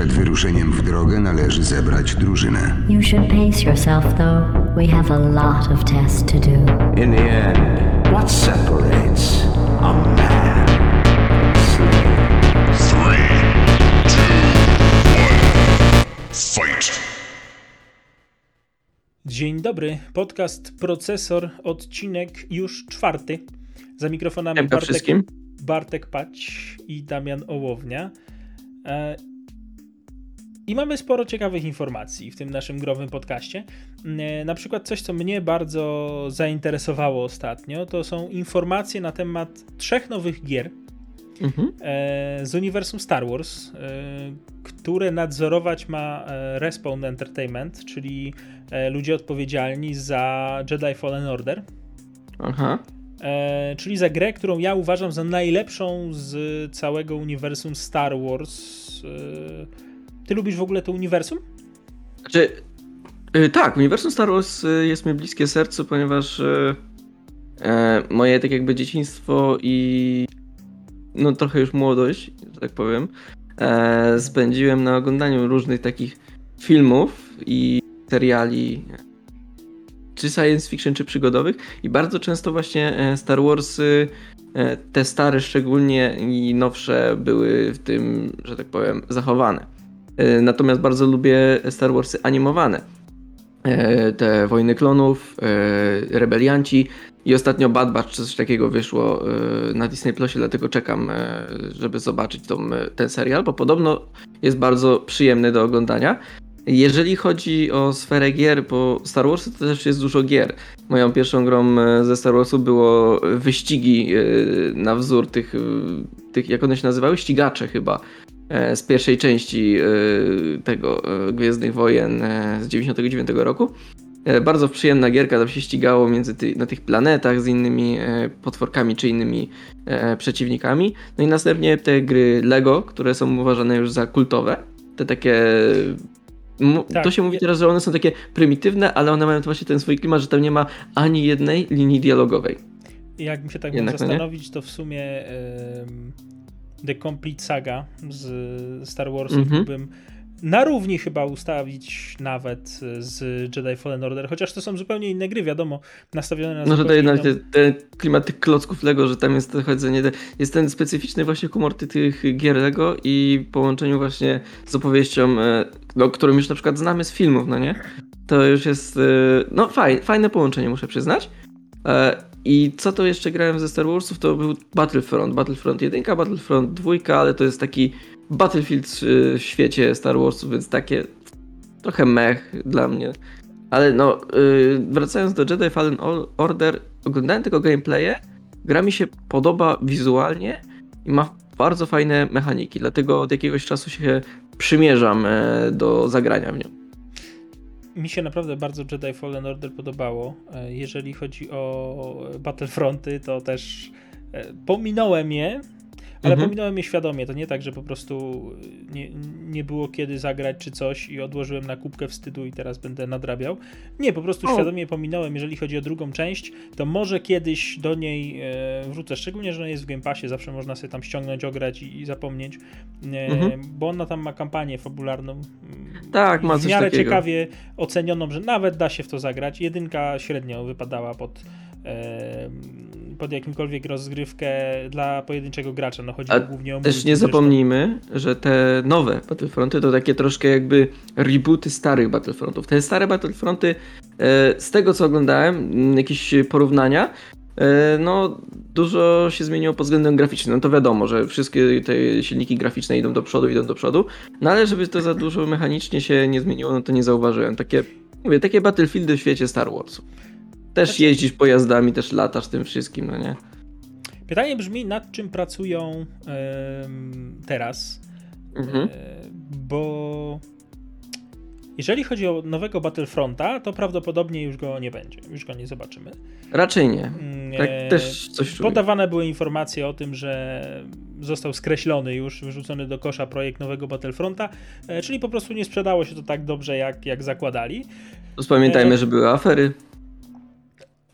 Przed wyruszeniem w drogę należy zebrać drużynę. You should pace yourself, though. We have a lot of tests to do. In the end, what separates a man from a slave? Fight! Dzień dobry, podcast Procesor, odcinek już czwarty. Za mikrofonami Bartek, wszystkim. Bartek Pać i Damian Ołownia. I mamy sporo ciekawych informacji w tym naszym growym podcaście. E, Na przykład coś, co mnie bardzo zainteresowało ostatnio, to są informacje na temat trzech nowych gier Mhm. e, z uniwersum Star Wars, e, które nadzorować ma Respawn Entertainment, czyli ludzie odpowiedzialni za Jedi Fallen Order. Aha. E, czyli za grę, którą ja uważam za najlepszą z całego uniwersum Star Wars. E, ty lubisz w ogóle to uniwersum? Znaczy, y, tak, uniwersum Star Wars y, jest mi bliskie sercu, ponieważ y, e, moje tak jakby dzieciństwo i no trochę już młodość, że tak powiem, e, spędziłem na oglądaniu różnych takich filmów i seriali czy science fiction, czy przygodowych i bardzo często właśnie e, Star Warsy, e, te stare szczególnie i nowsze były w tym, że tak powiem, zachowane. E, Natomiast bardzo lubię Star Warsy animowane. E, Te Wojny Klonów, e, Rebelianci i ostatnio Bad Batch, coś takiego wyszło na Disney Plusie, dlatego czekam, żeby zobaczyć tą, ten serial, bo podobno jest bardzo przyjemny do oglądania. Jeżeli chodzi o sferę gier, bo Star Wars to też jest dużo gier. Moją pierwszą grą ze Star Warsu było wyścigi na wzór tych, tych jak one się nazywały? Ścigacze chyba z pierwszej części e, tego e, Gwiezdnych Wojen e, z 99 roku. E, Bardzo przyjemna gierka, tam się ścigało między ty, na tych planetach z innymi e, potworkami czy innymi e, przeciwnikami. No i następnie te gry Lego, które są uważane już za kultowe. Te takie. Tak, to się mówi teraz, że one są takie prymitywne, ale one mają właśnie ten swój klimat, że tam nie ma ani jednej linii dialogowej. Jakbym się tak Jednak mógł nie? zastanowić, to w sumie em, The Complete Saga z Star Warsów Mhm. mógłbym na równi chyba ustawić nawet z Jedi Fallen Order, chociaż to są zupełnie inne gry, wiadomo, nastawione na No, że jednak inną... ten, klimat tych klocków Lego, że tam jest to chodzenie, jest ten specyficzny właśnie humor ty- tych gier Lego i połączeniu właśnie z opowieścią, e, no, którą już na przykład znamy z filmów, no nie? To już jest, e, no faj, fajne połączenie, muszę przyznać. I co to jeszcze grałem ze Star Warsów, to był Battlefront, Battlefront 1, Battlefront 2, ale to jest taki Battlefield e, w świecie Star Warsów, więc takie trochę mech dla mnie. Ale no, yy, wracając do Jedi Fallen Or- Order, oglądałem tego gameplaye, gra mi się podoba wizualnie i ma bardzo fajne mechaniki, dlatego od jakiegoś czasu się przymierzam e, do zagrania w nią. Mi się naprawdę bardzo Jedi Fallen Order podobało. E, Jeżeli chodzi o Battlefronty, to też e, pominąłem je, ale Mhm. pominąłem je świadomie. To nie tak, że po prostu nie, nie było kiedy zagrać czy coś i odłożyłem na kubkę wstydu i teraz będę nadrabiał. Nie, po prostu O. świadomie pominąłem. Jeżeli chodzi o drugą część, to może kiedyś do niej e, wrócę. Szczególnie, że ona jest w Game Passie, zawsze można sobie tam ściągnąć, ograć i, i zapomnieć, e, Mhm. bo ona tam ma kampanię fabularną. Tak, ma w coś miarę takiego. ciekawie ocenioną, że nawet da się w to zagrać. Jedynka średnio wypadała pod, e, pod jakimkolwiek rozgrywkę dla pojedynczego gracza. No chodzi A głównie o Też nie zapomnijmy, że te nowe Battlefronty to takie troszkę jakby rebooty starych Battlefrontów. Te stare Battlefronty, e, z tego co oglądałem, jakieś porównania, e, no dużo się zmieniło pod względem graficznym. No to wiadomo, że wszystkie te silniki graficzne idą do przodu, idą do przodu, no ale żeby to za dużo mechanicznie się nie zmieniło, no to nie zauważyłem. Takie, mówię, takie Battlefieldy w świecie Star Warsów. Też Znaczy- jeździsz pojazdami, też latasz tym wszystkim, no nie? Pytanie brzmi, nad czym pracują em, teraz, Mhm. e, bo jeżeli chodzi o nowego Battlefronta, to prawdopodobnie już go nie będzie, już go nie zobaczymy. Raczej nie. Mm, Tak e, też coś czuję. Podawane były informacje o tym, że został skreślony już, wyrzucony do kosza projekt nowego Battlefronta, e, czyli po prostu nie sprzedało się to tak dobrze, jak, jak zakładali. Pamiętajmy, e, że były afery.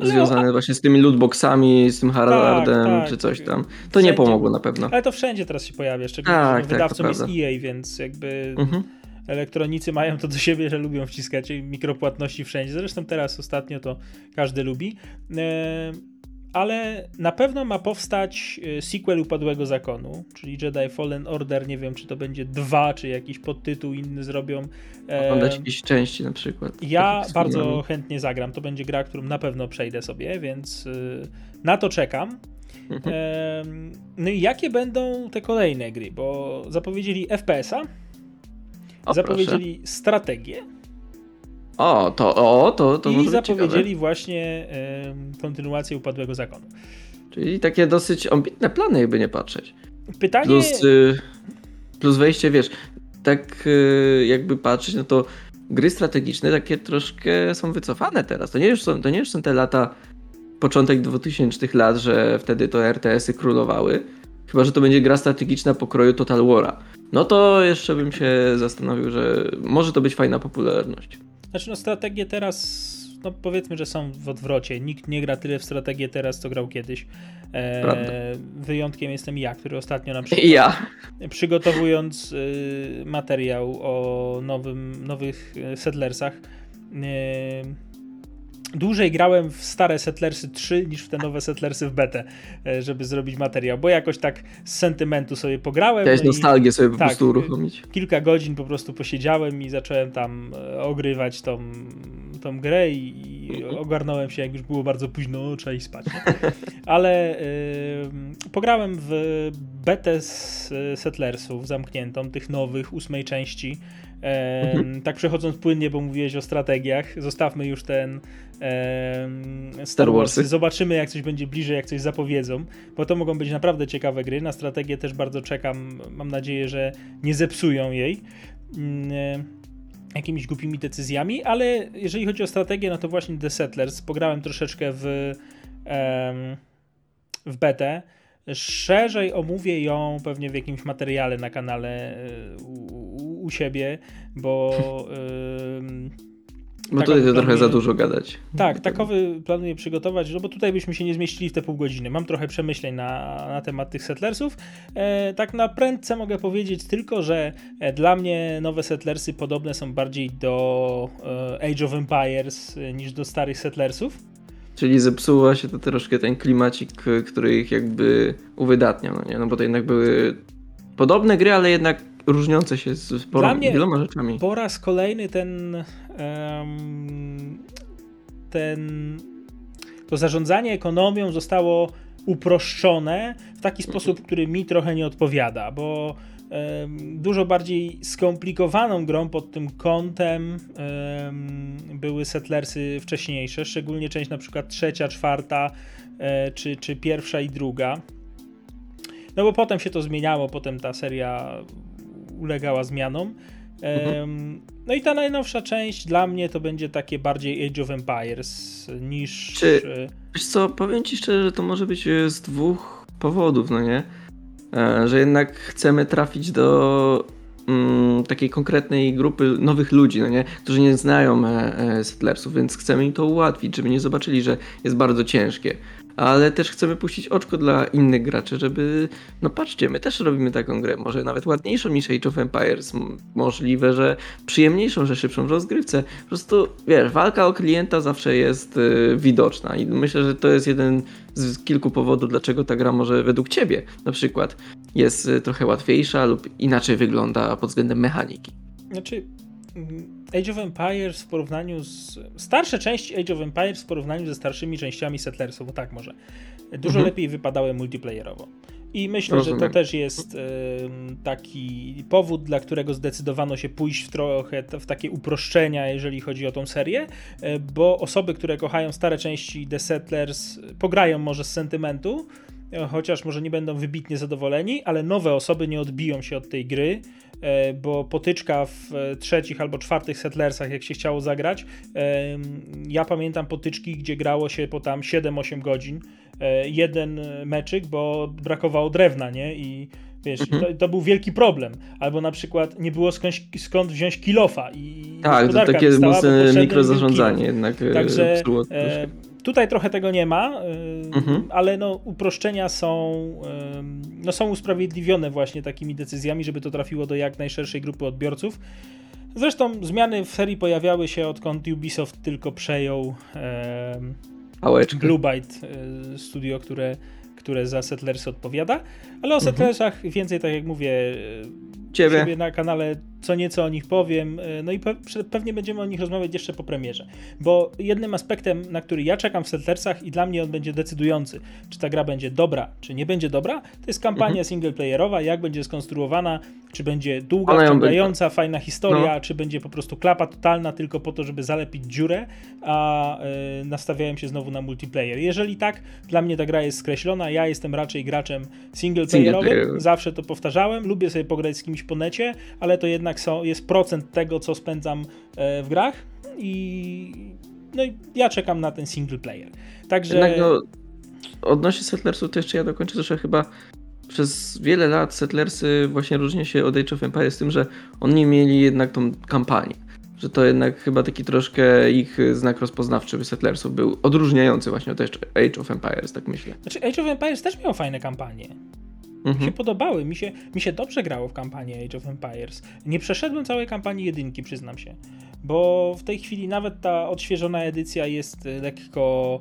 Związane właśnie z tymi lootboxami, z tym Haraldem, tak. czy coś tam. To Wszędzie. nie pomogło na pewno. Ale to wszędzie teraz się pojawia, szczególnie Tak, tak, wydawcą jest prawda. EA, więc jakby Mhm. elektronicy mają to do siebie, że lubią wciskać mikropłatności wszędzie. Zresztą teraz ostatnio to każdy lubi. E, Ale na pewno ma powstać e, sequel Upadłego Zakonu, czyli Jedi Fallen Order. Nie wiem, czy to będzie dwa, czy jakiś podtytuł inny zrobią. E, Oglądać jakieś części na przykład. Ja z bardzo chętnie zagram. To będzie gra, którą na pewno przejdę sobie, więc y, na to czekam. Mhm. No i jakie będą te kolejne gry? Bo zapowiedzieli FPS-a, zapowiedzieli strategię O, to, o, to, to i zapowiedzieli ciekawe. właśnie em, kontynuację Upadłego Zakonu. Czyli takie dosyć ambitne plany, jakby nie patrzeć. Pytanie... Plus, y, plus wejście, wiesz, tak y, jakby patrzeć, no to gry strategiczne takie troszkę są wycofane teraz. To nie już są, to nie już są te lata, początek 2000 lat, że wtedy to RTS-y królowały. Chyba, że to będzie gra strategiczna pokroju Total War'a. No to jeszcze bym się zastanowił, że może to być fajna popularność. Znaczy, no strategie teraz, no powiedzmy, że są w odwrocie. Nikt nie gra tyle w strategię teraz, co grał kiedyś. E, wyjątkiem jestem ja, który ostatnio na przykład ja. przygotowując y, materiał o nowym, nowych y, Settlersach, y, dłużej grałem w stare Settlersy 3 niż w te nowe Settlersy w betę, y, żeby zrobić materiał, bo jakoś tak z sentymentu sobie pograłem. Chciałeś no i nostalgię sobie po tak, prostu uruchomić. Kilka godzin po prostu posiedziałem i zacząłem tam e, ogrywać tą, tą grę i, i ogarnąłem się, jak już było bardzo późno, o, trzeba iść spać. Nie? Ale y, pograłem w betę z e, Settlersów zamkniętą, tych nowych, ósmej części. E. Tak przechodząc płynnie, bo mówiłeś o strategiach, zostawmy już ten e, Star. Warsy. Zobaczymy, jak coś będzie bliżej, jak coś zapowiedzą, bo to mogą być naprawdę ciekawe gry. Na strategię też bardzo czekam. Mam nadzieję, że nie zepsują jej mm, e, jakimiś głupimi decyzjami, ale jeżeli chodzi o strategię, no to właśnie The Settlers. Pograłem troszeczkę w, w betę. Szerzej omówię ją pewnie w jakimś materiale na kanale e, u, u, siebie, bo Bo taką tutaj to trochę za dużo gadać. tak, takowy planuję przygotować, no bo tutaj byśmy się nie zmieścili w te pół godziny. Mam trochę przemyśleń na, na temat tych Settlersów. E, tak na prędce mogę powiedzieć tylko, że e, dla mnie nowe Settlersy podobne są bardziej do e, Age of Empires e, niż do starych Settlersów. Czyli zepsuła się to troszkę ten klimacik, który ich jakby uwydatniał, no nie? No bo to jednak były podobne gry, ale jednak różniące się z Dla sporo, mnie- wieloma rzeczami. Po raz kolejny ten ten to zarządzanie ekonomią zostało uproszczone w taki sposób, który mi trochę nie odpowiada, bo dużo bardziej skomplikowaną grą pod tym kątem em, były Settlersy wcześniejsze, szczególnie część na przykład trzecia, czwarta e, czy, czy pierwsza i druga. No bo potem się to zmieniało, potem ta seria ulegała zmianom. Em, No i ta najnowsza część dla mnie to będzie takie bardziej Age of Empires niż. Czy- e, Wiesz co, powiem ci szczerze, że to może być e, z dwóch powodów, no nie? E, Że jednak chcemy trafić do mm, takiej konkretnej grupy nowych ludzi, no nie? Którzy nie znają e, e, Settlersów, więc chcemy im to ułatwić, żeby nie zobaczyli, że jest bardzo ciężkie. Ale też chcemy puścić oczko dla innych graczy, żeby, no patrzcie, my też robimy taką grę, może nawet ładniejszą niż Age of Empires, możliwe, że przyjemniejszą, że szybszą w rozgrywce. Po prostu, wiesz, walka o klienta zawsze jest y, widoczna i myślę, że to jest jeden z kilku powodów, dlaczego ta gra może według ciebie na przykład jest y, trochę łatwiejsza lub inaczej wygląda pod względem mechaniki. Znaczy, mm, Age of Empires w porównaniu z. Starsze części Age of Empires w porównaniu ze starszymi częściami Settlersów, bo tak może. Dużo Mhm. lepiej wypadały multiplayerowo. I myślę, że to Rozumiem. też jest em, taki powód, dla którego zdecydowano się pójść w trochę w takie uproszczenia, jeżeli chodzi o tą serię, e, bo osoby, które kochają stare części The Settlers, pograją może z sentymentu, e, chociaż może nie będą wybitnie zadowoleni, ale nowe osoby nie odbiją się od tej gry, bo potyczka w e, trzecich albo czwartych Settlersach, jak się chciało zagrać, em, ja pamiętam potyczki, gdzie grało się po tam 7-8 godzin, e, jeden meczyk, bo brakowało drewna, nie? I wiesz, Mhm. to, to był wielki problem. Albo na przykład nie było skąd, skąd wziąć kilofa i Tak, to takie mocne mikrozarządzanie jednak Także e. Tutaj trochę tego nie ma, y, Mhm. ale no, uproszczenia są, ym, no, są usprawiedliwione właśnie takimi decyzjami, żeby to trafiło do jak najszerszej grupy odbiorców. Zresztą zmiany w serii pojawiały się odkąd Ubisoft tylko przejął em, Pałeczkę. Blue Byte y, studio, które, które za Settlers odpowiada, ale o Settlersach więcej, tak jak mówię, y, Ciebie. na kanale co nieco o nich powiem, y, no i pewnie będziemy o nich rozmawiać jeszcze po premierze, bo jednym aspektem, na który ja czekam w Settlersach i dla mnie on będzie decydujący, czy ta gra będzie dobra, czy nie będzie dobra, to jest kampania Mhm. singleplayerowa, jak będzie skonstruowana, czy będzie długa, wciągająca, fajna historia, No. czy będzie po prostu klapa totalna tylko po to, żeby zalepić dziurę, a y, nastawiałem się znowu na multiplayer. Jeżeli tak, dla mnie ta gra jest skreślona, ja jestem raczej graczem singleplayerowym, Singleplayer. zawsze to powtarzałem, lubię sobie pograć z kimś po necie, ale to jednak są, jest procent tego, co spędzam e, w grach i no i ja czekam na ten single player. Także Jednak no, odnośnie Settlersów to jeszcze ja dokończę, że chyba przez wiele lat Settlersy właśnie różnią się od Age of Empires tym, że oni mieli jednak tą kampanię. Że to jednak chyba taki troszkę ich znak rozpoznawczy Settlersów był odróżniający właśnie od Age of Empires, tak myślę. znaczy Age of Empires też miał fajne kampanie. Mi się Mhm. podobały, mi się, mi się dobrze grało w kampanię Age of Empires. Nie przeszedłem całej kampanii jedynki, przyznam się. Bo w tej chwili nawet ta odświeżona edycja jest e, lekko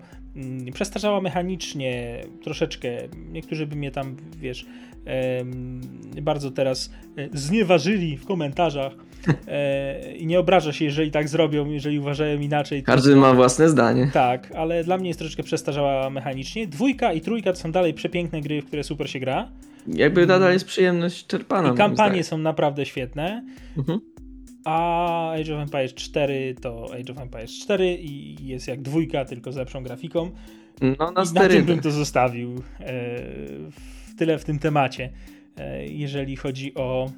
przestarzała mechanicznie, troszeczkę. Niektórzy by mnie tam, wiesz, bardzo teraz e, znieważyli w komentarzach. E, I nie obraża się, jeżeli tak zrobią, jeżeli uważają inaczej. to- Każdy ma własne zdanie. tak, ale dla mnie jest troszeczkę przestarzała mechanicznie. Dwójka i trójka to są dalej przepiękne gry, w które super się gra. Jakby nadal jest przyjemność czerpana. I kampanie są naprawdę świetne. Mhm. A Age of Empires 4 to Age of Empires 4 i jest jak dwójka, tylko z lepszą grafiką. No I na na tym bym to zostawił. E, w tyle w tym temacie, e, jeżeli chodzi o,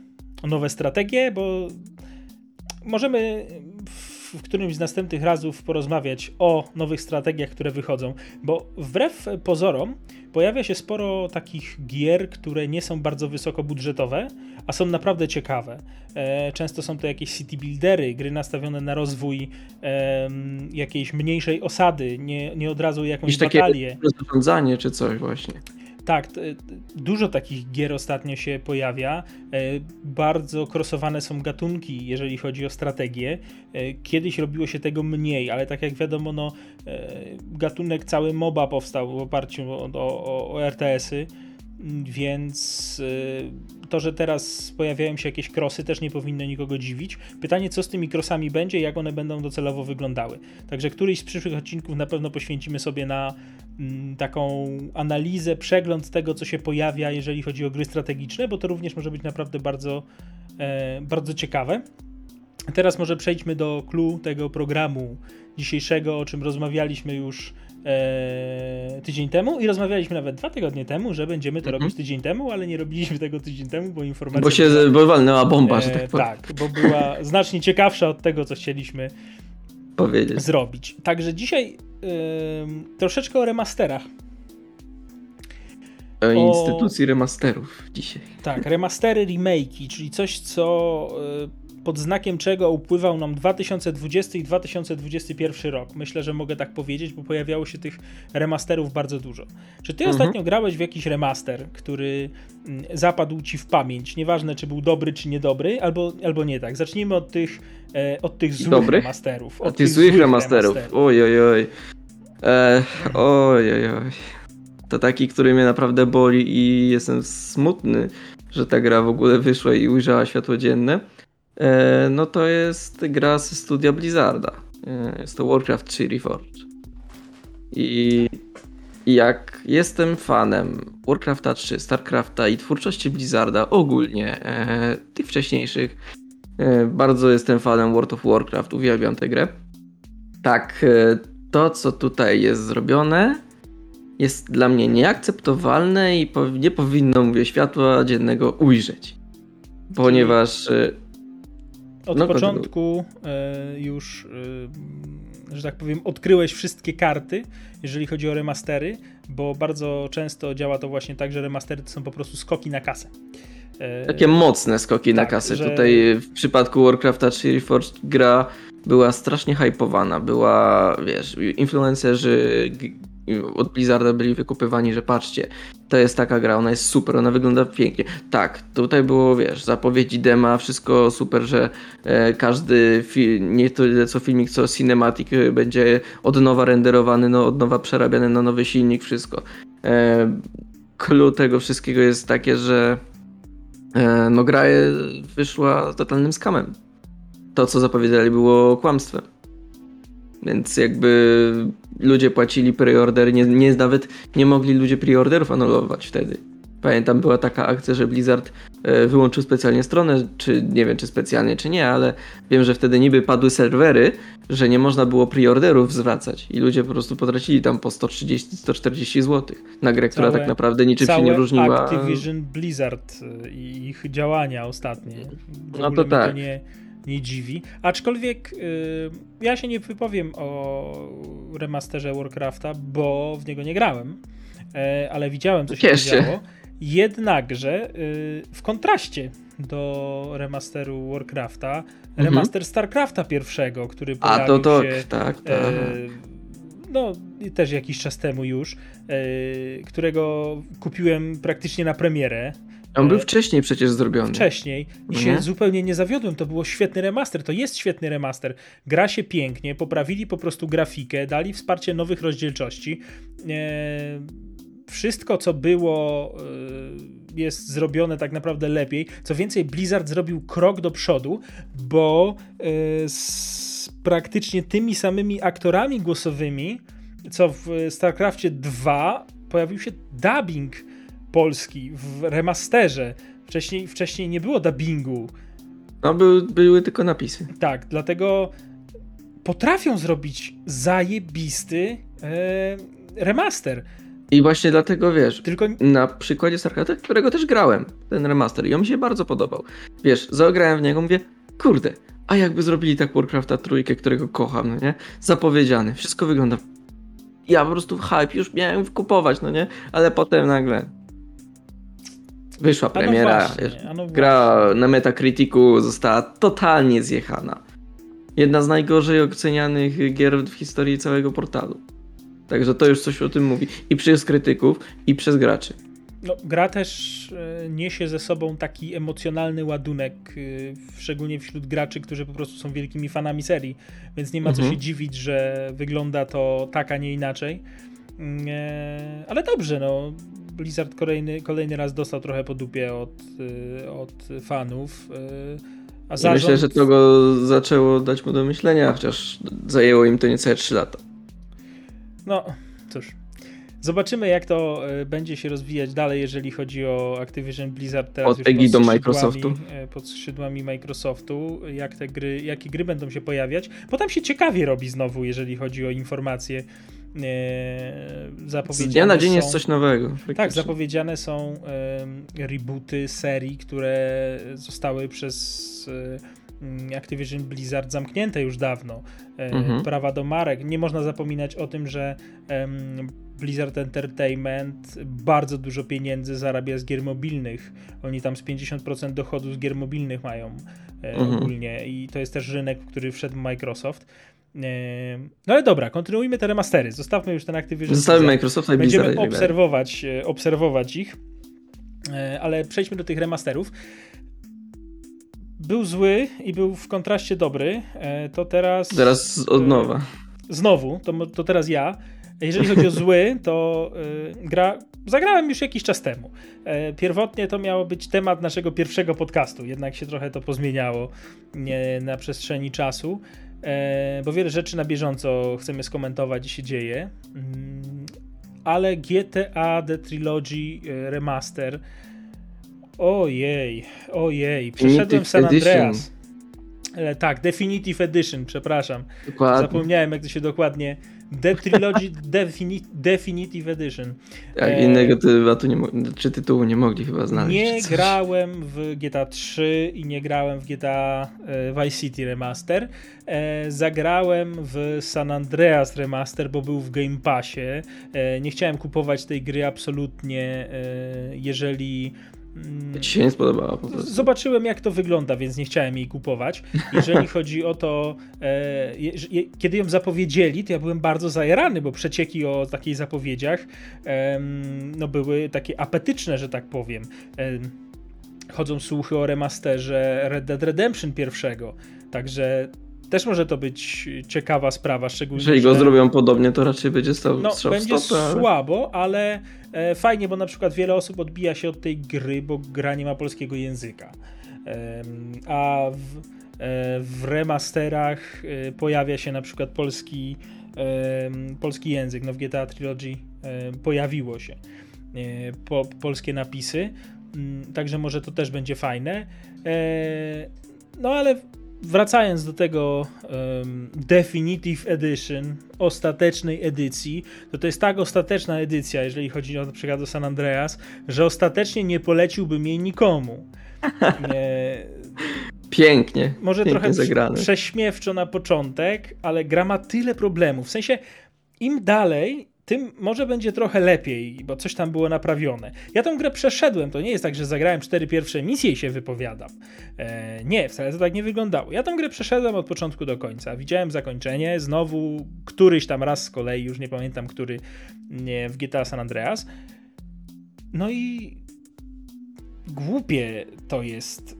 o nowe strategie, bo możemy w, w którymś z następnych razów porozmawiać o nowych strategiach, które wychodzą, bo wbrew pozorom pojawia się sporo takich gier, które nie są bardzo wysokobudżetowe, a są naprawdę ciekawe. E, często są to jakieś city buildery, gry nastawione na rozwój jakiejś mniejszej osady, nie, nie od razu jakąś Jakieś takie batalię. zarządzanie czy coś właśnie. Tak, dużo takich gier ostatnio się pojawia. E, Bardzo krosowane są gatunki, jeżeli chodzi o strategię. E, Kiedyś robiło się tego mniej, ale tak jak wiadomo, no, e, gatunek cały MOBA powstał w oparciu o, o, o RTS-y, więc e, to, że teraz pojawiają się jakieś krosy, też nie powinno nikogo dziwić. Pytanie, co z tymi krosami będzie, jak one będą docelowo wyglądały. Także któryś z przyszłych odcinków na pewno poświęcimy sobie na mm, taką analizę, przegląd tego, co się pojawia, jeżeli chodzi o gry strategiczne, bo to również może być naprawdę bardzo, e, bardzo ciekawe. Teraz może przejdźmy do clue tego programu dzisiejszego, o czym rozmawialiśmy już e, tydzień temu i rozmawialiśmy nawet dwa tygodnie temu, że będziemy to Mhm. robić tydzień temu, ale nie robiliśmy tego tydzień temu, bo informacja Bo się była, bo walnęła bomba, że e, tak powiem. tak, bo była znacznie ciekawsza od tego, co chcieliśmy powiedzieć. zrobić. Także dzisiaj troszeczkę o remasterach. O o- instytucji remasterów dzisiaj. Tak, remastery, remake'i, czyli coś, co y, pod znakiem czego upływał nam 2020 i 2021 rok. Myślę, że mogę tak powiedzieć, bo pojawiało się tych remasterów bardzo dużo. Czy ty Mhm. ostatnio grałeś w jakiś remaster, który mm, zapadł ci w pamięć? Nieważne, czy był dobry, czy niedobry, albo, albo nie tak. Zacznijmy od tych, e, od tych złych Dobrych? remasterów. A Od tych złych remasterów. Oj, oj, oj. E, oj, oj, oj. To taki, który mnie naprawdę boli i jestem smutny, że ta gra w ogóle wyszła i ujrzała światło dzienne. E, no to jest gra ze studia Blizzarda. E, jest to Warcraft 3 Reforged. I jak jestem fanem Warcrafta 3, Starcrafta i twórczości Blizzarda ogólnie, e, tych wcześniejszych, bardzo jestem fanem World of Warcraft, uwielbiam tę grę. Tak, to co tutaj jest zrobione jest dla mnie nieakceptowalne i nie powinno, mówię, światła dziennego ujrzeć. Ponieważ Od No, początku e, już, e, że tak powiem, odkryłeś wszystkie karty, jeżeli chodzi o remastery, bo bardzo często działa to właśnie tak, że remastery to są po prostu skoki na kasę. E, takie mocne skoki na tak, kasę. że- Tutaj w przypadku Warcrafta 3 Reforged gra była strasznie hypowana, była, wiesz, influencerzy od Blizzarda byli wykupywani, że patrzcie, to jest taka gra, ona jest super, ona wygląda pięknie. Tak, tutaj było, wiesz, zapowiedzi dema, wszystko super, że e, każdy, nie tyle co filmik, co cinematic e, będzie od nowa renderowany, no, od nowa przerabiany na nowy silnik, wszystko. E, clue tego wszystkiego jest takie, że e, no gra wyszła totalnym skamem. To, co zapowiedzieli, było kłamstwem. Więc jakby ludzie płacili preordery, nie, nie, nawet nie mogli ludzie preorderów anulować wtedy. Pamiętam, była taka akcja, że Blizzard e, wyłączył specjalnie stronę, czy nie wiem, czy specjalnie, czy nie, ale wiem, że wtedy niby padły serwery, że nie można było preorderów zwracać i ludzie po prostu potracili tam po 130-140 zł na grę, która Całe- tak naprawdę niczym się nie różniła. Activision Blizzard i ich działania ostatnie. W No to tak. to nie, nie dziwi. Aczkolwiek y, ja się nie wypowiem o remasterze Warcrafta, bo w niego nie grałem, e, ale widziałem, co się się. działo. Jednakże y, w kontraście do remasteru Warcrafta, remaster StarCrafta pierwszego, który Mhm. A pojawił to to, się tak, tak. E, no, i też jakiś czas temu już, e, którego kupiłem praktycznie na premierę On był e, wcześniej przecież zrobiony. wcześniej i No się nie? zupełnie nie zawiodłem. To było świetny remaster, to jest świetny remaster. Gra się pięknie, poprawili po prostu grafikę, dali wsparcie nowych rozdzielczości. E, wszystko, co było, e, jest zrobione tak naprawdę lepiej. Co więcej, Blizzard zrobił krok do przodu, bo z praktycznie tymi samymi aktorami głosowymi, co w StarCraftie 2 pojawił się dubbing polski w remasterze. Wcześniej, wcześniej nie było dubbingu. No był, były tylko napisy. Tak, dlatego potrafią zrobić zajebisty e, remaster. I właśnie dlatego wiesz, Tylko na przykładzie StarCrafta, którego też grałem, ten remaster, i on mi się bardzo podobał. Wiesz, zagrałem w niego, mówię, kurde, a jakby zrobili tak Warcrafta trójkę, którego kocham, no nie? Zapowiedziany, wszystko wygląda. Ja po prostu w hype już miałem kupować, no nie? Ale potem nagle wyszła A no premiera, właśnie, a no gra na Metacriticu została totalnie zjechana. Jedna z najgorzej ocenianych gier w historii całego portalu. Także to już coś o tym mówi. I przez krytyków, i przez graczy. no, gra też e, niesie ze sobą taki emocjonalny ładunek, e, szczególnie wśród graczy, którzy po prostu są wielkimi fanami serii, więc nie ma co Mhm. się dziwić, że wygląda to tak, a nie inaczej. Mm, e, Ale dobrze, no. Blizzard kolejny, kolejny raz dostał trochę po dupie od, e, od fanów. e, A zarząd... myślę, że to go zaczęło dać mu do myślenia, chociaż zajęło im to niecałe 3 lata. No, cóż. Zobaczymy, jak to e, będzie się rozwijać dalej, jeżeli chodzi o Activision Blizzard teraz Pod już skrzydłami- Microsoftu. Pod skrzydłami Microsoftu, jak te gry, jakie gry będą się pojawiać, bo tam się ciekawie robi znowu, jeżeli chodzi o informacje e, Z zapowiedziane dnia na dzień są, jest coś nowego. Tak, zapowiedziane są rebooty serii, które zostały przez Activision Blizzard zamknięte już dawno. E, Mhm. Prawa do marek. Nie można zapominać o tym, że Blizzard Entertainment bardzo dużo pieniędzy zarabia z gier mobilnych. Oni tam z 50% dochodu z gier mobilnych mają e, Mhm. ogólnie i to jest też rynek, w który wszedł Microsoft. No ale dobra, kontynuujmy te remastery. Zostawmy już ten Activision Zostawiamy Blizzard. Microsofta i Będziemy obserwować, e, obserwować ich, E, ale przejdźmy do tych remasterów. Był zły i był w kontraście dobry, e, to teraz... Teraz od nowa. Znowu, to, to teraz ja. Jeżeli chodzi o zły, to gra. Zagrałem już jakiś czas temu. Pierwotnie to miało być temat naszego pierwszego podcastu, jednak się trochę to pozmieniało na przestrzeni czasu, bo wiele rzeczy na bieżąco chcemy skomentować i się dzieje. Mm, ale GTA The Trilogy e, Remaster. Ojej, ojej. Przeszedłem San Andreas. E, tak, Definitive Edition, przepraszam. Dokładnie. Zapomniałem, jak to się dokładnie. The Trilogy Defini Definitive Edition. Tak, e, innego tematu nie mo- czy tytułu nie mogli chyba znaleźć. Nie grałem w GTA 3 i nie grałem w GTA e, Vice City Remaster. E, zagrałem w San Andreas Remaster, bo był w Game Passie. E, nie chciałem kupować tej gry absolutnie, e, jeżeli Mm, Ci się nie spodobała po prostu. Zobaczyłem, jak to wygląda, więc nie chciałem jej kupować. Jeżeli chodzi o to, e, je, kiedy ją zapowiedzieli, to ja byłem bardzo zajarany, bo przecieki o takich zapowiedziach em, no, były takie apetyczne, że tak powiem. Em, chodzą słuchy o remasterze Red Dead Redemption pierwszego, także też może to być ciekawa sprawa, szczególnie, Jeżeli go że- zrobią podobnie, to raczej będzie stał no, strzał w będzie stopę, ale... słabo, ale e, fajnie, bo na przykład wiele osób odbija się od tej gry, bo gra nie ma polskiego języka. Em, a w, e, w remasterach e, pojawia się na przykład polski, polski język. No w GTA Trilogy e, pojawiło się e, po, polskie napisy, Mm, także może to też będzie fajne. E, no ale wracając do tego em, Definitive Edition, ostatecznej edycji, to to jest tak ostateczna edycja, jeżeli chodzi o na przykład o San Andreas, że ostatecznie nie poleciłbym jej nikomu. E, Pięknie, może pięknie trochę zagrane. prześmiewczo na początek, ale gra ma tyle problemów. W sensie, im dalej, tym może będzie trochę lepiej, bo coś tam było naprawione. Ja tą grę przeszedłem, to nie jest tak, że zagrałem cztery pierwsze misje i się wypowiadam. E, nie, wcale to tak nie wyglądało. Ja tą grę przeszedłem od początku do końca. Widziałem zakończenie, znowu któryś tam raz z kolei, już nie pamiętam który, nie, w GTA San Andreas. No i głupie to jest y,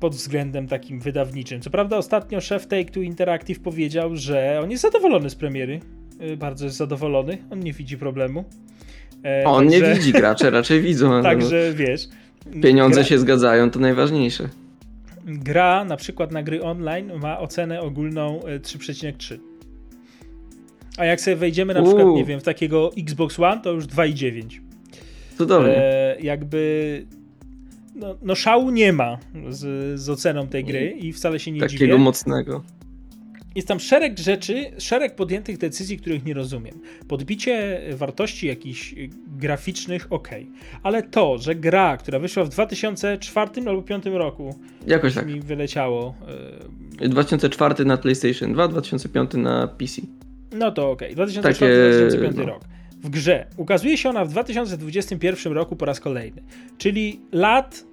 pod względem takim wydawniczym. Co prawda ostatnio szef Take-Two Interactive powiedział, że on jest zadowolony z premiery. Y, Bardzo jest zadowolony, on nie widzi problemu. E, On nie także- widzi gracze, raczej widzą. Także wiesz. Pieniądze gra, się zgadzają, to najważniejsze. Gra na przykład na gry online ma ocenę ogólną e, 3,3. A jak sobie wejdziemy na przykład, Uuu. nie wiem, w takiego Xbox One, to już 2,9. Cudownie. E, jakby no, no szału nie ma z, z oceną tej gry i wcale się nie Takiego dziwię. mocnego. Jest tam szereg rzeczy, szereg podjętych decyzji, których nie rozumiem. Podbicie wartości jakichś graficznych, ok. Ale to, że gra, która wyszła w 2004 albo 2005 roku, Jakoś tak. mi wyleciało. y, 2004 na PlayStation 2, 2005 na PC. No to ok, 2004-2005 Takie, no. rok. W grze. Ukazuje się ona w 2021 roku po raz kolejny. Czyli lat.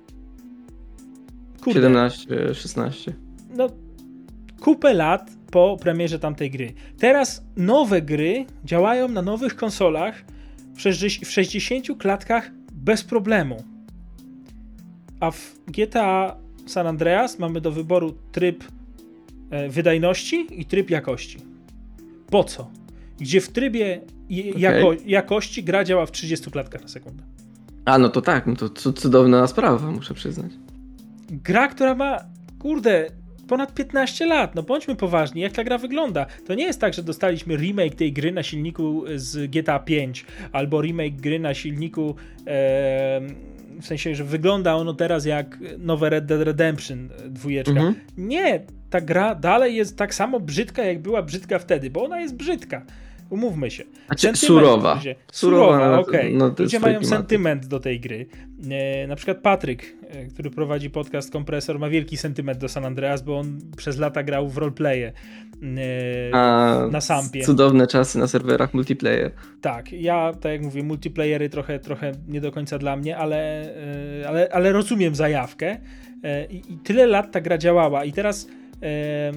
Kurde, 17, 16. no, kupę lat po premierze tamtej gry. Teraz nowe gry działają na nowych konsolach w 60 w 60 klatkach bez problemu. A w GTA San Andreas mamy do wyboru tryb e, wydajności i tryb jakości. Po co? Gdzie w trybie jako, jakości gra działa w 30 klatkach na sekundę. A no to tak, no to cu- cudowna sprawa, muszę przyznać. gra, która ma, kurde, ponad 15 lat. No bądźmy poważni, jak ta gra wygląda. To nie jest tak, że dostaliśmy remake tej gry na silniku z GTA 5 albo remake gry na silniku e, w sensie, że wygląda ono teraz jak nowe Red Dead Redemption dwójeczka. Mhm. Nie, ta gra dalej jest tak samo brzydka, jak była brzydka wtedy, bo ona jest brzydka. Umówmy się. Znaczy, surowa. ludzie- Surowa Surowa, okej. no to Ludzie mają twój klimat. sentyment do tej gry. E, na przykład Patryk, e, który prowadzi podcast Kompresor, ma wielki sentyment do San Andreas, bo on przez lata grał w roleplaye. E, A na Sampie. cudowne czasy na serwerach multiplayer. tak, ja, tak jak mówię, multiplayery trochę, trochę nie do końca dla mnie, ale, e, ale, ale rozumiem zajawkę. E, I, I tyle lat ta gra działała. I teraz, e,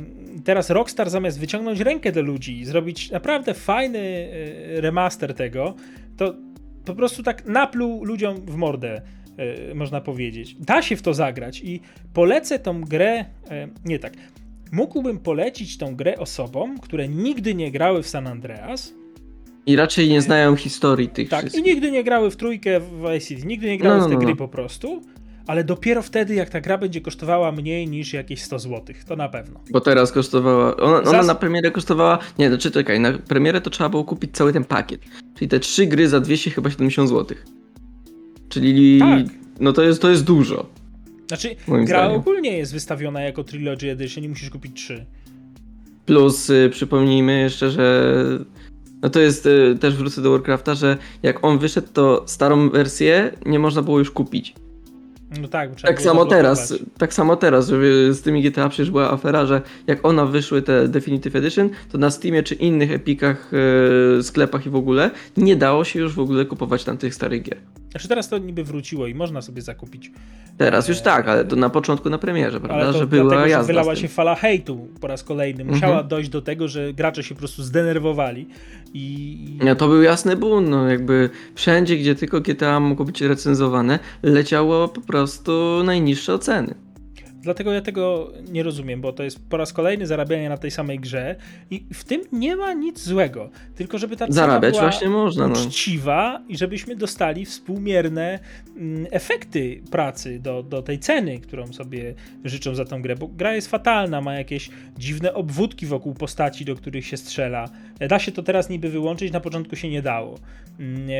teraz Rockstar zamiast wyciągnąć rękę do ludzi i zrobić naprawdę fajny e, remaster tego, to po prostu tak napluł ludziom w mordę, e, można powiedzieć. Da się w to zagrać i polecę tą grę, e, nie tak, mógłbym polecić tą grę osobom, które nigdy nie grały w San Andreas, I raczej nie znają historii tych tak, i wszystkich. nigdy nie grały w trójkę w Vice City, nigdy nie grały No, w te no, no. gry po prostu, ale dopiero wtedy, jak ta gra będzie kosztowała mniej niż jakieś 100 zł, to na pewno. Bo teraz kosztowała. Ona, ona Zas- na premierę kosztowała. Nie, znaczy czekaj, na premierę to trzeba było kupić cały ten pakiet. Czyli te trzy gry za 270 zł. Czyli. Tak. No to jest, to jest dużo. Znaczy, gra zdaniem. ogólnie jest wystawiona jako Trilogy Edition i musisz kupić trzy. Plus y, przypomnijmy jeszcze, że. No to jest y, też wrócę do Warcrafta, że jak on wyszedł, to starą wersję nie można było już kupić. No tak, Tak samo teraz, tak samo teraz, z tymi GTA przecież była afera, że jak ona wyszły te Definitive Edition, to na Steamie czy innych epikach, e, sklepach i w ogóle nie dało się już w ogóle kupować tam tych starych gier. Znaczy teraz to niby wróciło i można sobie zakupić. Teraz już tak, ale to na początku na premierze, prawda, Ale to że była dlatego, że jazda wylała z się fala hejtu po raz kolejny. Musiała Mhm. dojść do tego, że gracze się po prostu zdenerwowali i... No, to był jasny bunt, no jakby wszędzie, gdzie tylko GTA mogło być recenzowane, leciało po prostu najniższe oceny. Dlatego ja tego nie rozumiem, bo to jest po raz kolejny zarabianie na tej samej grze i w tym nie ma nic złego. Tylko żeby ta Zarabiać była właśnie można, no. uczciwa i żebyśmy dostali współmierne mm, efekty pracy do, do tej ceny, którą sobie życzą za tą grę, bo gra jest fatalna, ma jakieś dziwne obwódki wokół postaci, do których się strzela. Da się to teraz niby wyłączyć, na początku się nie dało. Mm, e,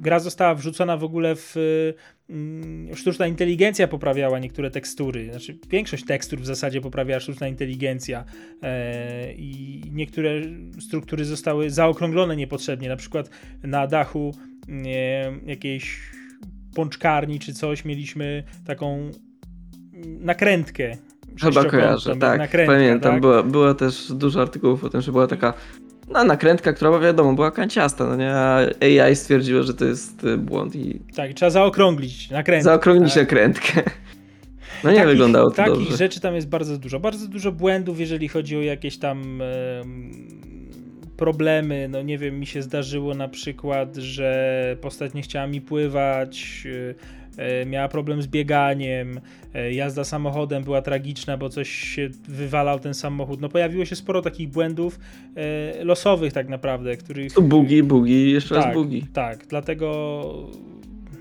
Gra została wrzucona w ogóle w mm, sztuczna inteligencja poprawiała niektóre tekstury, znaczy większość tekstur w zasadzie poprawiała sztuczna inteligencja e, i niektóre struktury zostały zaokrąglone niepotrzebnie, na przykład na dachu nie, jakiejś pączkarni czy coś mieliśmy taką mm, nakrętkę. Chyba kojarzę, tak, nakrętka, pamiętam, tak? Była, była też dużo artykułów o tym, że była taka no, nakrętka, która wiadomo, była kanciasta, no nie, a AI stwierdziło, że to jest y, błąd i Tak, trzeba zaokrąglić nakrętkę. zaokrąglić tak. nakrętkę. No nie Takich- wyglądało to Takich dobrze. rzeczy tam jest bardzo dużo. Bardzo dużo błędów, jeżeli chodzi o jakieś tam em, problemy. No nie wiem, mi się zdarzyło na przykład, że postać nie chciała mi pływać, e, miała problem z bieganiem, e, jazda samochodem była tragiczna, bo coś się wywalał ten samochód. No pojawiło się sporo takich błędów e, losowych tak naprawdę, których... Tu bugi, bugi, jeszcze raz tak, bugi. Tak, dlatego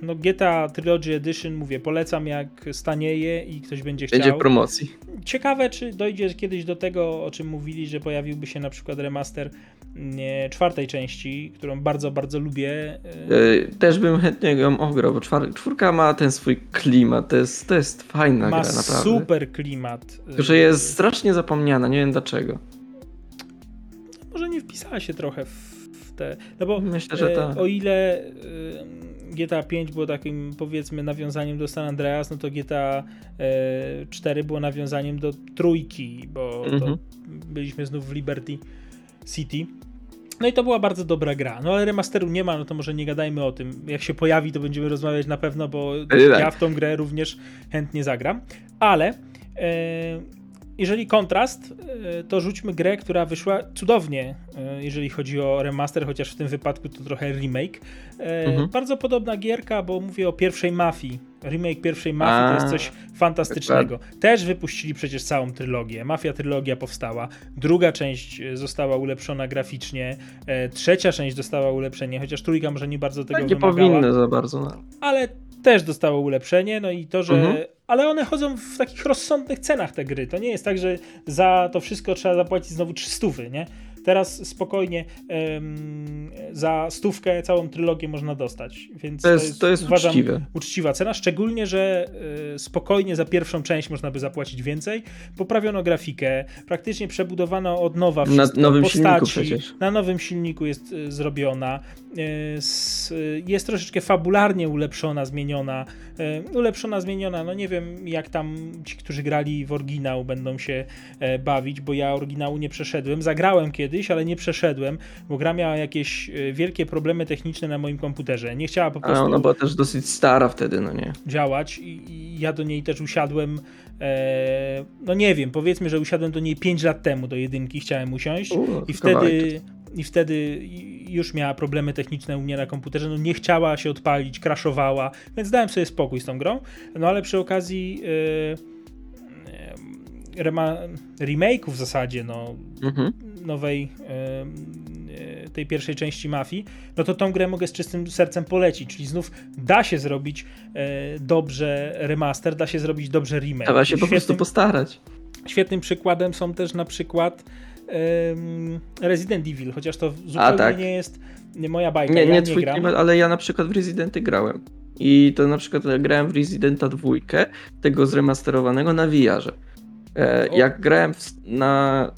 no GTA Trilogy Edition, mówię, polecam jak stanieje i ktoś będzie chciał. Będzie w promocji. Ciekawe, czy dojdzie kiedyś do tego, o czym mówili, że pojawiłby się na przykład remaster nie, czwartej części, którą bardzo, bardzo lubię. E, Y, Też bym chętnie ją ograł, bo czwar- czwórka ma ten swój klimat, to jest, to jest fajna Ma gra, naprawdę. super klimat. E, że jest strasznie zapomniana, nie wiem dlaczego. Może nie wpisała się trochę w te. No bo Myślę, że e, tak. o ile e, GTA 5 było takim powiedzmy nawiązaniem do San Andreas, no to GTA e, 4 było nawiązaniem do trójki, bo Mhm. byliśmy znów w Liberty City. No i to była bardzo dobra gra. No ale remasteru nie ma, no to może nie gadajmy o tym. Jak się pojawi, to będziemy rozmawiać na pewno, bo Pewnie tak. ja w tą grę również chętnie zagram. Ale e, jeżeli kontrast, e, to rzućmy grę, która wyszła cudownie, e, jeżeli chodzi o remaster, chociaż w tym wypadku to trochę remake. E, Mhm. Bardzo podobna gierka, bo mówię o pierwszej mafii. Remake pierwszej mafii to A, jest coś fantastycznego. Też wypuścili przecież całą trylogię. Mafia trylogia powstała. Druga część została ulepszona graficznie. E, Trzecia część dostała ulepszenie, chociaż trójka może nie bardzo tego Tak nie wymagała powinny za bardzo. No. ale też dostało ulepszenie, no i to, że. Mhm. Ale one chodzą w takich rozsądnych cenach te gry. To nie jest tak, że za to wszystko trzeba zapłacić znowu 300, nie? Teraz spokojnie em, za stówkę całą trylogię można dostać. Więc To jest- to jest uważam, uczciwe. uczciwa cena, szczególnie, że e, spokojnie za pierwszą część można by zapłacić więcej. Poprawiono grafikę, praktycznie przebudowano od nowa Na nowym silniku postaci, przecież. na nowym silniku jest e, zrobiona. E, Jest troszeczkę fabularnie ulepszona, zmieniona. Ulepszona, zmieniona. No nie wiem, jak tam ci, którzy grali w oryginał, będą się bawić, bo ja oryginału nie przeszedłem. Zagrałem kiedyś, ale nie przeszedłem, bo gra miała jakieś e, wielkie problemy techniczne na moim komputerze. Nie chciała po prostu ona była też dosyć stara wtedy, no nie. działać i, i ja do niej też usiadłem. E, no nie wiem, powiedzmy, że usiadłem do niej 5 lat temu, do jedynki chciałem usiąść U, i wtedy, i wtedy już miała problemy techniczne u mnie na komputerze, no nie chciała się odpalić, crashowała, więc dałem sobie spokój z tą grą, no ale przy okazji e, rema, remake'u w zasadzie, no Mhm. nowej e, tej pierwszej części Mafii, no to tą grę mogę z czystym sercem polecić, czyli znów da się zrobić e, dobrze remaster, da się zrobić dobrze remake. Trzeba się po prostu Świetnym- postarać. Świetnym przykładem są też na przykład em, Resident Evil, chociaż to zupełnie tak. nie jest nie moja bajka, Nie, ja nie nie twój klimat, ale ja na przykład w Residenty grałem. I to na przykład grałem w Residenta dwójkę, tego zremasterowanego na VR-ze. E, jak grałem na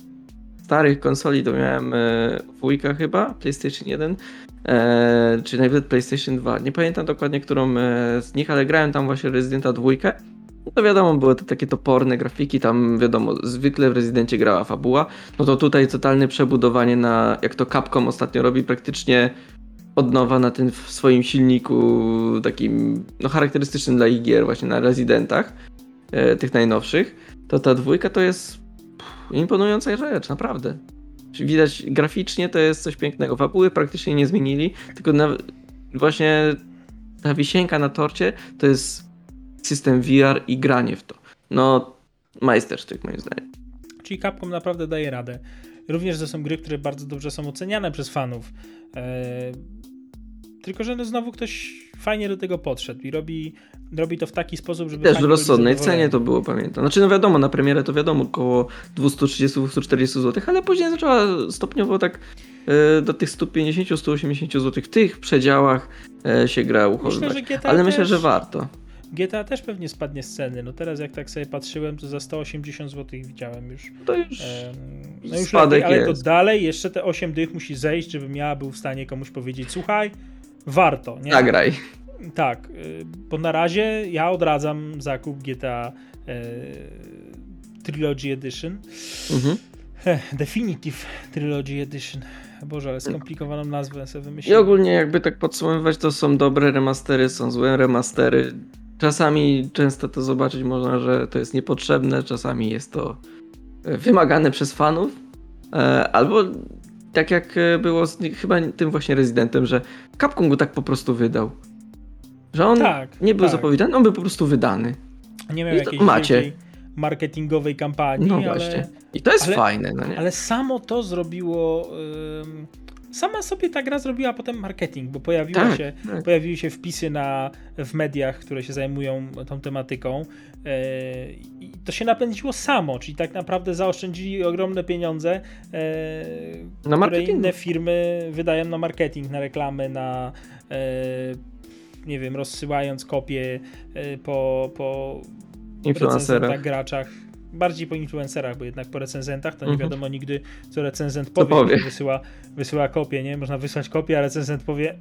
starych konsoli, to miałem e, dwójka chyba, PlayStation 1. e, czy nawet PlayStation 2. Nie pamiętam dokładnie, którą z nich, ale grałem tam właśnie Residenta 2. No to wiadomo, były to takie toporne grafiki, tam wiadomo, zwykle w Rezydencie grała fabuła. No to tutaj totalne przebudowanie na, jak to Capcom ostatnio robi, praktycznie od nowa na tym swoim silniku takim, no charakterystycznym dla igier właśnie na Residentach, tych najnowszych, to ta dwójka to jest imponująca rzecz, naprawdę. Widać graficznie to jest coś pięknego. Fabuły praktycznie nie zmienili, tylko na, właśnie ta wisienka na torcie to jest system VR i granie w to. No, majstersztyk moim zdaniem. Czyli Capcom naprawdę daje radę. Również to są gry, które bardzo dobrze są oceniane przez fanów. Eee, tylko, że no znowu ktoś fajnie do tego podszedł i robi, robi to w taki sposób, żeby. Też w rozsądnej cenie to było, pamiętam. Znaczy, no wiadomo, na premierę to wiadomo, około 230-240 zł, ale później zaczęła stopniowo tak e, do tych 150-180 zł w tych przedziałach e, się gra uchodzić. Ale też, myślę, że warto. GTA też pewnie spadnie z ceny. No teraz jak tak sobie patrzyłem, to za 180 zł widziałem już. To już Em, no już spadek lepiej, ale to jest. dalej jeszcze te 8 dych musi zejść, żebym ja był w stanie komuś powiedzieć, słuchaj, warto, nie? nagraj. Tak, y, bo na razie ja odradzam zakup GTA y, Trilogy Edition. Mhm. Definitive Trilogy Edition. Boże, ale skomplikowaną nazwę sobie I wymyśliłem. ogólnie jakby tak podsumowywać, to są dobre remastery, są złe remastery. Czasami często to zobaczyć można, że to jest niepotrzebne, czasami jest to e, wymagane przez fanów. E, Albo tak jak e, było z chyba tym właśnie rezydentem, że Capcom go tak po prostu wydał. Że on Tak, nie był tak. zapowiedziany, on był po prostu wydany. Nie miał i jakiejś macie. marketingowej kampanii, No ale, właśnie. I to jest ale- fajne, no nie? ale samo to zrobiło. ym, sama sobie ta gra zrobiła potem marketing, bo pojawiła Tak, się, tak. pojawiły się wpisy na, w mediach, które się zajmują tą tematyką. e, I to się napędziło samo, czyli tak naprawdę zaoszczędzili ogromne pieniądze, e, które marketingu. inne firmy wydają na marketing, na reklamy, na e, nie wiem, rozsyłając kopie po, po recenzentach, graczach. Bardziej po influencerach, bo jednak po recenzentach to nie Mhm. wiadomo nigdy, co recenzent Co powie. powie. kiedy Wysyła, wysyła kopię, nie? Można wysłać kopię, a recenzent powie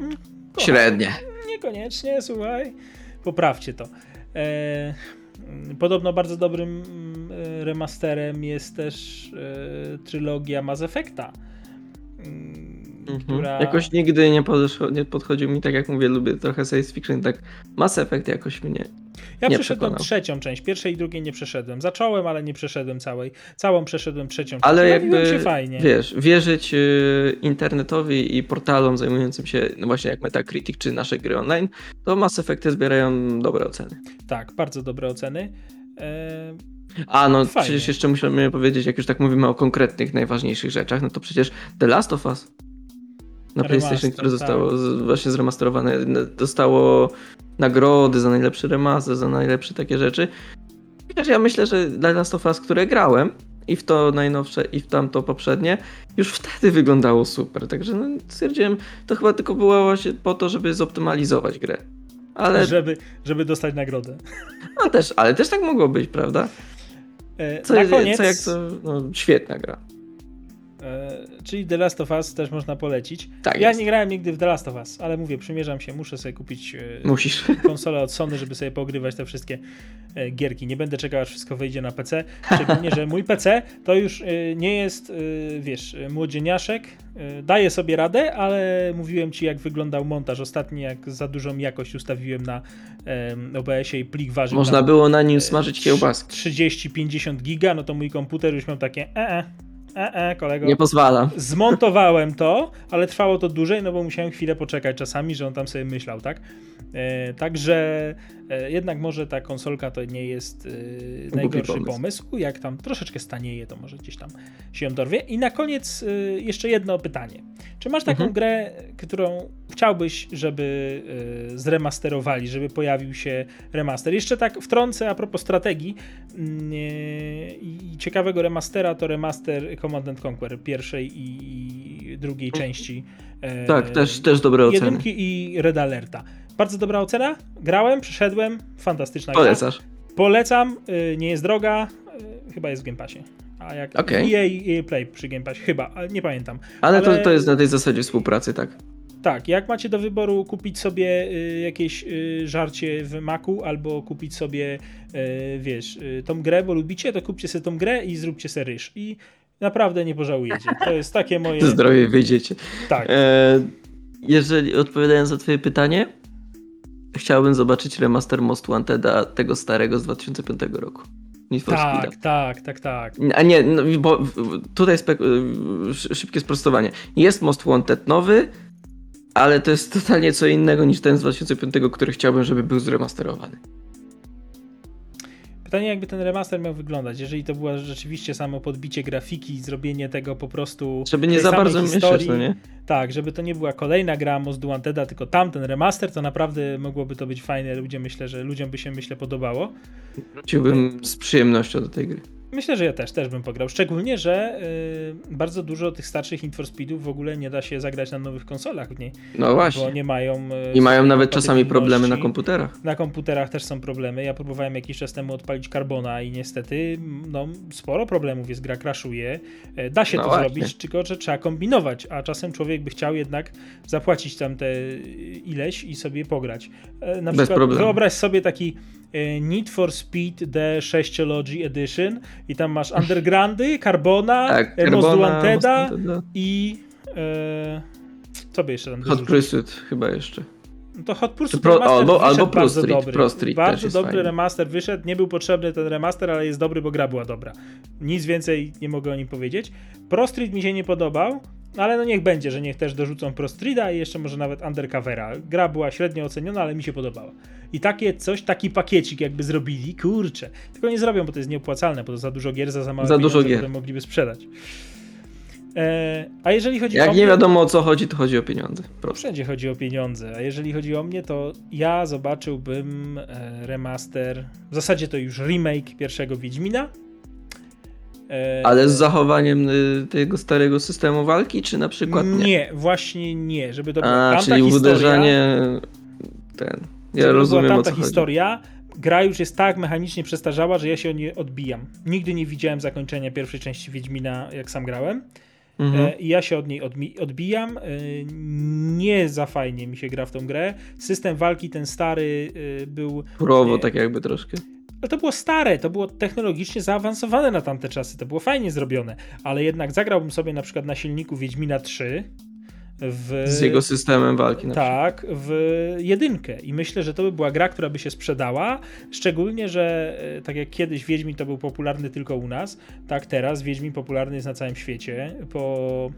"Mm, kocham, Średnie. Niekoniecznie, słuchaj. Poprawcie to. E, mm, podobno bardzo dobrym mm, remasterem jest też e, trylogia Mass Effecta. Mhm. Która... Jakoś nigdy nie, podeszło, nie podchodził mi, tak jak mówię, lubię trochę science fiction, tak Mass Effect jakoś mnie... Ja nie przeszedłem przekonał. trzecią część, pierwszej i drugiej nie przeszedłem. Zacząłem, ale nie przeszedłem całej. Całą przeszedłem trzecią Ale część. jakby, się fajnie. wiesz, wierzyć y, internetowi i portalom zajmującym się, no właśnie jak Metacritic czy nasze gry online, to Mass Effecty zbierają dobre oceny. Tak, bardzo dobre oceny. E, A no, Fajnie. przecież jeszcze musimy powiedzieć, jak już tak mówimy o konkretnych, najważniejszych rzeczach, no to przecież The Last of Us na PlayStation, które tak. zostało z, właśnie zremasterowane, dostało nagrody za najlepszy remaster, za najlepsze takie rzeczy. Chociaż ja myślę, że The Last of Us, które grałem, i w to najnowsze, i w tamto poprzednie, już wtedy wyglądało super. Także no, stwierdziłem, to chyba tylko było właśnie po to, żeby zoptymalizować grę. Ale, żeby, żeby dostać nagrodę. no też, ale też tak mogło być, prawda? E, Co, na koniec, co jak to, no, świetna gra. E, czyli The Last of Us też można polecić. Tak ja jest. nie grałem nigdy w The Last of Us, ale mówię, przymierzam się, muszę sobie kupić e, Musisz. konsolę od Sony, żeby sobie pogrywać te wszystkie e, gierki. Nie będę czekał, aż wszystko wyjdzie na PC. Szczególnie, że mój PC to już nie jest, wiesz, młodzieniaszek. Daje sobie radę, ale mówiłem ci, jak wyglądał montaż ostatni, jak za dużą jakość ustawiłem na OBS-ie i plik ważył Można było na nim smażyć kiełbaski. 30-50 giga, no to mój komputer już miał takie e, e, e, kolego. Nie pozwala. Zmontowałem to, ale trwało to dłużej, no bo musiałem chwilę poczekać czasami, że on tam sobie myślał, tak? E, także jednak może ta konsolka to nie jest e, najgorszy pomysł. pomysł. Jak tam troszeczkę stanieje, to może gdzieś tam się ją dorwie. I na koniec e, jeszcze jedno pytanie. Czy masz taką Mhm. grę, którą chciałbyś, żeby e, zremasterowali, żeby pojawił się remaster? Jeszcze tak wtrącę a propos strategii mm, e, i ciekawego remastera to remaster Command and Conquer pierwszej i drugiej części. e, Tak, też, też dobre oceny. Jedynki i Red Alerta. Bardzo dobra ocena. Grałem, przeszedłem. Fantastyczna gra. Polecasz. Polecam. y, Nie jest droga. y, chyba jest w Game Passie. A jak Okej. EA, EA Play przy Game Passie, chyba, ale nie pamiętam. Ale, Ale- To, to jest na tej zasadzie współpracy, tak. Tak, jak macie do wyboru kupić sobie y, jakieś żarcie w Macu albo kupić sobie, wiesz, tą grę, bo lubicie, to kupcie sobie tą grę i zróbcie sobie ryż. I naprawdę nie pożałujecie. To jest takie moje... Zdrowie wyjdziecie. Tak. E, jeżeli odpowiadając na twoje pytanie, chciałbym zobaczyć remaster Most Wanteda tego starego z 2005 roku. Need for Speed'a. Tak, tak, tak, tak. A nie, no, bo tutaj spek- sz- szybkie sprostowanie. Jest Most Wanted nowy, ale to jest totalnie co innego niż ten z 2005, który chciałbym, żeby był zremasterowany. Pytanie, jakby ten remaster miał wyglądać, jeżeli to było rzeczywiście samo podbicie grafiki, zrobienie tego po prostu. Żeby nie za bardzo mieszać, no nie? Tak, żeby to nie była kolejna gra Most Wanteda, tylko tamten remaster, to naprawdę mogłoby to być fajne. Ludzie myślę, że ludziom by się myślę podobało. Wróciłbym z przyjemnością do tej gry. Myślę, że ja też, też bym pograł. Szczególnie, że y, bardzo dużo tych starszych Need for Speedów w ogóle nie da się zagrać na nowych konsolach w niej, No bo właśnie. nie mają. y, I mają nawet czasami problemy na komputerach. Na komputerach też są problemy. Ja próbowałem jakiś czas temu odpalić Carbona i niestety no, sporo problemów jest, gra crashuje. E, Da się No to właśnie. zrobić, tylko że trzeba kombinować, a czasem człowiek by chciał jednak zapłacić tam te ileś i sobie pograć. E, Na Bez przykład problemu. wyobraź sobie taki Need for Speed The 6 Edition i tam masz Undergroundy, Carbona, Tak, Most Carbona, i e, co by jeszcze tam Hot? Pursuit chyba jeszcze. No to Hot Pursuit Pro- remaster albo- wyszedł albo Pro bardzo Street, dobry. Pro Street bardzo dobry fajny. remaster wyszedł. Nie był potrzebny ten remaster, ale jest dobry, bo gra była dobra. Nic więcej nie mogę o nim powiedzieć. Pro Street mi się nie podobał, ale no niech będzie, że niech też dorzucą Pro Streeta i jeszcze może nawet Undercovera. Gra była średnio oceniona, ale mi się podobała. I takie coś, taki pakiecik jakby zrobili, kurczę. Tylko nie zrobią, bo to jest nieopłacalne, bo to za dużo gier, za, za małe Za dużo gier. które mogliby sprzedać. E, a jeżeli chodzi o Jak mnie, nie wiadomo o co chodzi, to chodzi o pieniądze. Proszę. Wszędzie chodzi o pieniądze, a jeżeli chodzi o mnie, to ja zobaczyłbym e, remaster, w zasadzie to już remake pierwszego Wiedźmina. E, Ale z zachowaniem y, tego starego systemu walki, czy na przykład nie? Nie, właśnie nie, żeby to była A, tamta czyli historia. uderzanie ten. żeby Ja rozumiem była o tamta co chodzi. historia. Gra już jest tak mechanicznie przestarzała, że ja się o nie odbijam. Nigdy nie widziałem zakończenia pierwszej części Wiedźmina, jak sam grałem. Mhm. E, I ja się od niej odbijam. E, Nie za fajnie mi się gra w tą grę. System walki ten stary e, był. Purowo nie. tak jakby troszkę. No to było stare, to było technologicznie zaawansowane na tamte czasy, to było fajnie zrobione, ale jednak zagrałbym sobie na przykład na silniku Wiedźmina 3 w... Z jego systemem walki. Tak, w jedynkę. I myślę, że to by była gra, która by się sprzedała. Szczególnie, że e, tak jak kiedyś Wiedźmin to był popularny tylko u nas, tak teraz Wiedźmin popularny jest na całym świecie. Po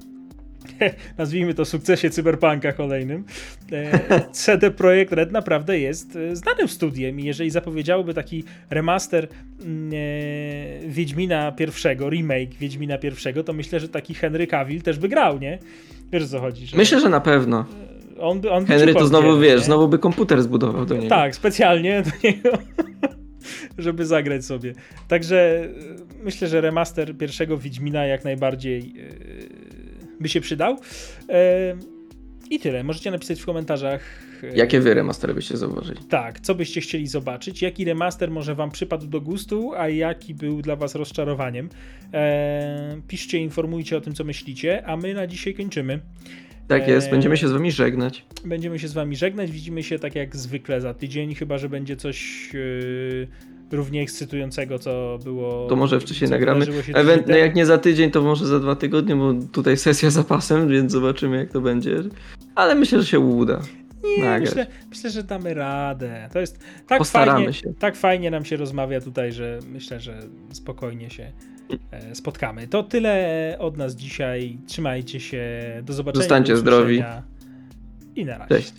nazwijmy to sukcesie cyberpunka kolejnym, e, CD Projekt Red naprawdę jest e, znanym studiem i jeżeli zapowiedziałoby taki remaster mm, e, Wiedźmina pierwszego, remake Wiedźmina pierwszego, to myślę, że taki Henry Cavill też by grał, nie? Wiesz o co chodzi? Że Myślę, że na pewno. on by, on by Henry to znowu wiesz, nie? znowu by komputer zbudował do niego. Tak, specjalnie do niego, żeby zagrać sobie. Także myślę, że remaster pierwszego Wiedźmina jak najbardziej by się przydał. E, I tyle. Możecie napisać w komentarzach. e, Jakie wy remastery byście zauważyli? Tak, co byście chcieli zobaczyć, jaki remaster może wam przypadł do gustu, a jaki był dla was rozczarowaniem. E, piszcie, informujcie o tym, co myślicie, a my na dzisiaj kończymy. Tak jest, będziemy się z wami żegnać. Będziemy się z wami żegnać. Widzimy się tak jak zwykle za tydzień, chyba że będzie coś równie ekscytującego, co było. To może wcześniej nagramy. Ewent, no jak nie za tydzień, to może za dwa tygodnie, bo tutaj sesja za pasem, więc zobaczymy jak to będzie. Ale myślę, że się uda. Nie, myślę, myślę, że damy radę. To jest tak Postaramy fajnie, się. tak fajnie nam się rozmawia tutaj, że myślę, że spokojnie się e, spotkamy. To tyle od nas dzisiaj. Trzymajcie się. Do zobaczenia. Zostańcie do zdrowi. I na razie. Cześć.